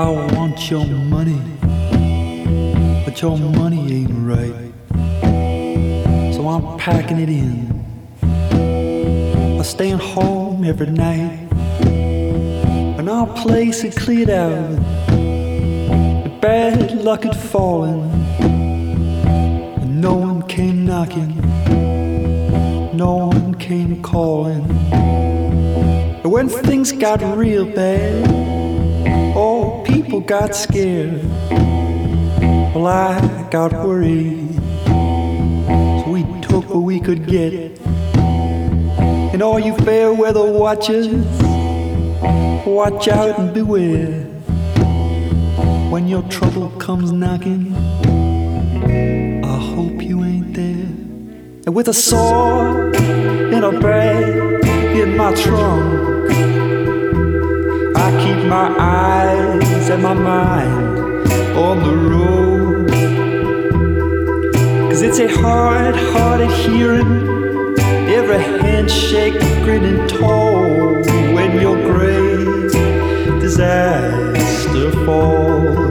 I want your money, but your money ain't right. So I'm packing it in. I'm staying home every night. And our place had cleared out. The bad luck had fallen. And no one came knocking. No one came calling. And when things got real bad, oh, got scared. Well, I got worried. So we took what we could get. And all you fair weather watchers, watch out and beware. When your trouble comes knocking, I hope you ain't there. And with a sword and a bag in my trunk, I keep my eyes and my mind on the road. Cause it's a hard, hard hearing every handshake grinning tall when your great disaster falls.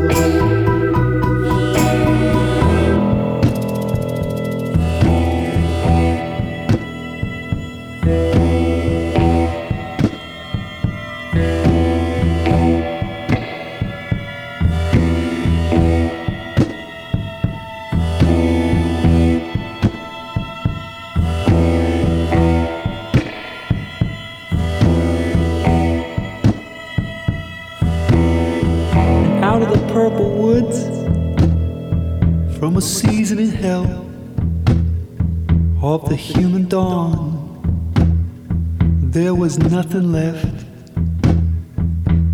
Nothing left,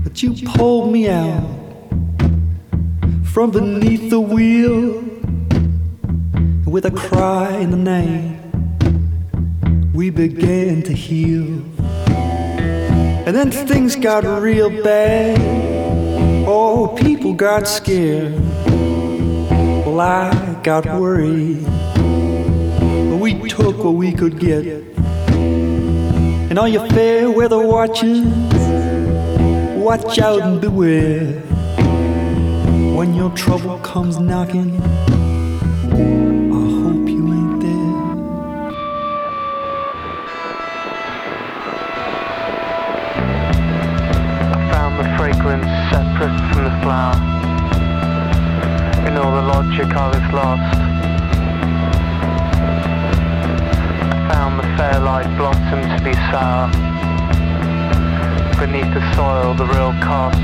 but you pulled me out from beneath the wheel with a cry in the night. We began to heal, and then things got real bad. Oh, people got scared. Well, I got worried. But we took what we could get. And all your fair weather watchers, watch out and beware. When your trouble comes knocking, Beneath the soil, the real cost.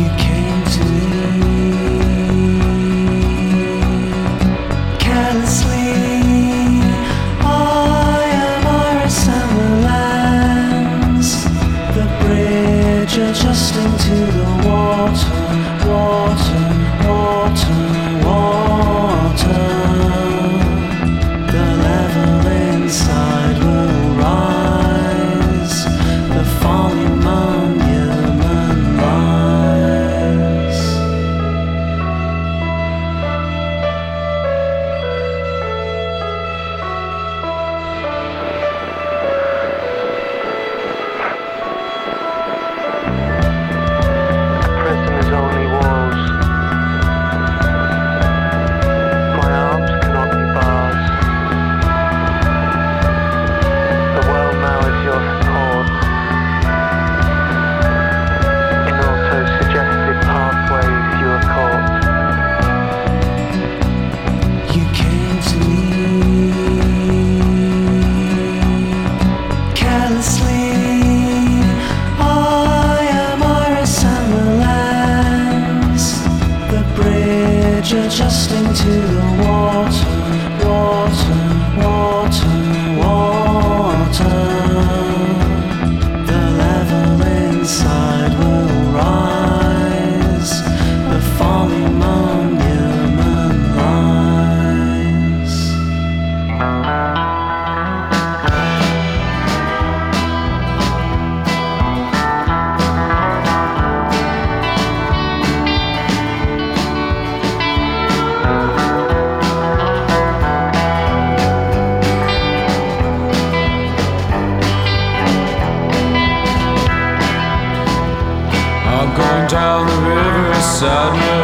You came to me carelessly. I am Iris and the lands. The bridge adjusting to the water, water, down the river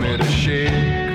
me to shake,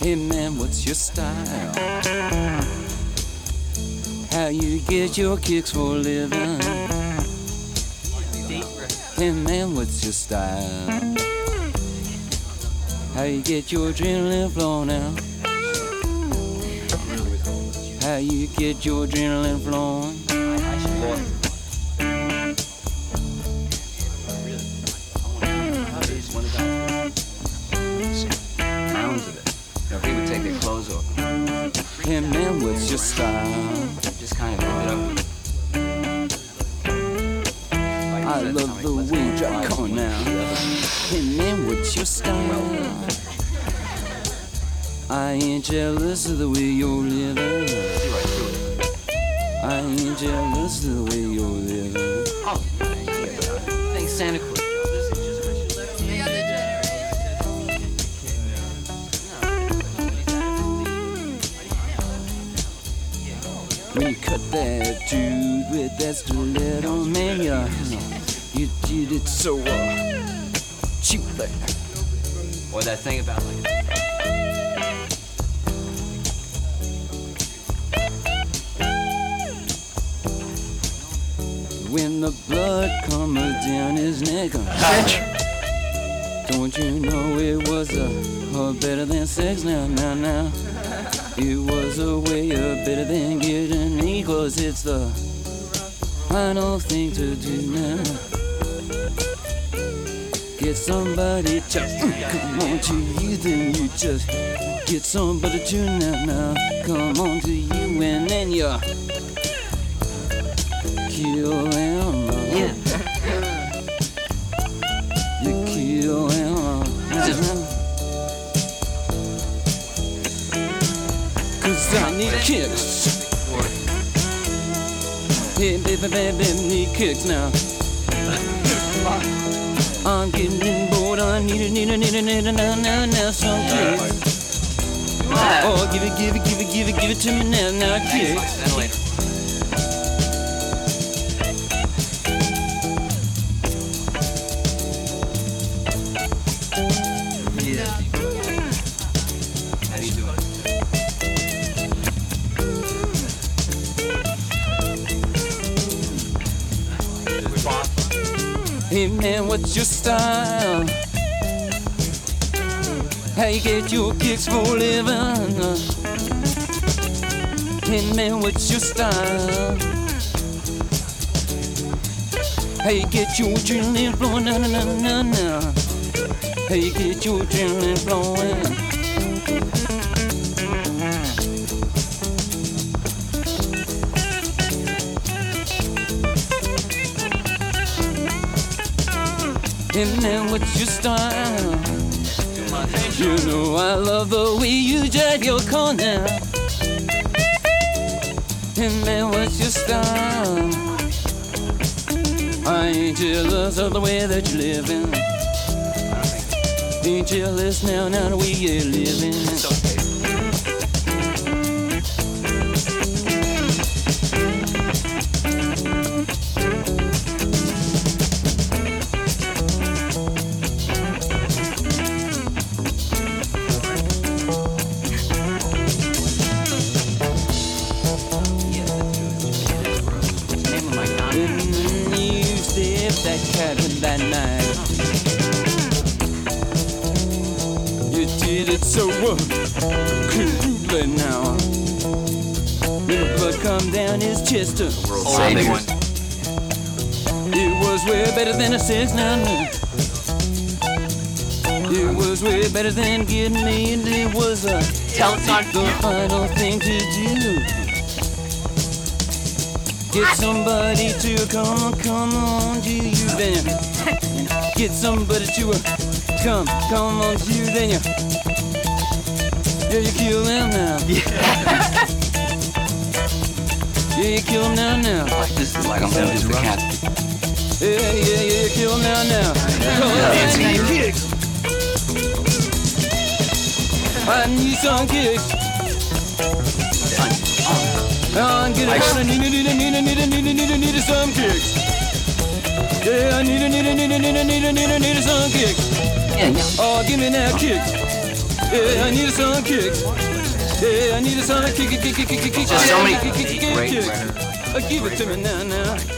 Hey man, what's your style? How you get your kicks for a living? Hey man, what's your style? How you get your adrenaline flowing out? How you get your adrenaline flowing? Hey man, what's your style? Just kind of. I love the way drop. Come now. Hey man, what's your style? I ain't jealous of the way you're living. I ain't jealous of the way you're living. Oh. Thanks, Santa Claus. You cut that dude with that stiletto, man, you, you did it so uh, you there. Or that thing about like. When the blood comes down his neck. Don't you know it was a, a better than sex now, now, now. It was a way of better than getting me, cause it's the final thing to do now. Get somebody to come on to you, then you just get somebody to now, now. Come on to you, and then you're kill need kicks. Hey, baby, baby, need kicks now. I'm getting bored. I need it, need it, need it, need it, now, now, now, some kicks. Oh, give it, give it, give it, give it, give it to me now, now, kicks. What's your style? How you get your kicks for living? Hey man, what's your style? How you get your adrenaline flowing? Na, na, na, na, na. How you get your adrenaline flowing? Hey man, what's your style? You know I love the way you drive your car now. Hey man, what's your style? I ain't jealous of the way that you're living. Ain't jealous now, now the way you're living. Come down his chest. uh, Old big one. It was way better than a six now. now. It was way better than getting me, and it was uh, Tell it's on the final thing to do. Get somebody to come, come on to you, then you get somebody to uh, come, come on to you, then you, yeah, you kill them now. Yeah, Yeah, you kill him now, now. Watch this, like I'm telling the cat. Yeah, yeah, yeah, you kill him now, now. Yeah, kicks. I need some kicks. I need, I need, I need, I need, I need, I need, I need, need some kicks. Yeah, I need, I need, need, need, need, need, need some kicks. Oh, give me that kicks. Yeah, I need some kicks. Yeah, I need some kick, kick, kick, kick, kick, kick, Just so many kick, kick, kick, kick, great kicks. records. Uh, Give it to me now, now. Kicks.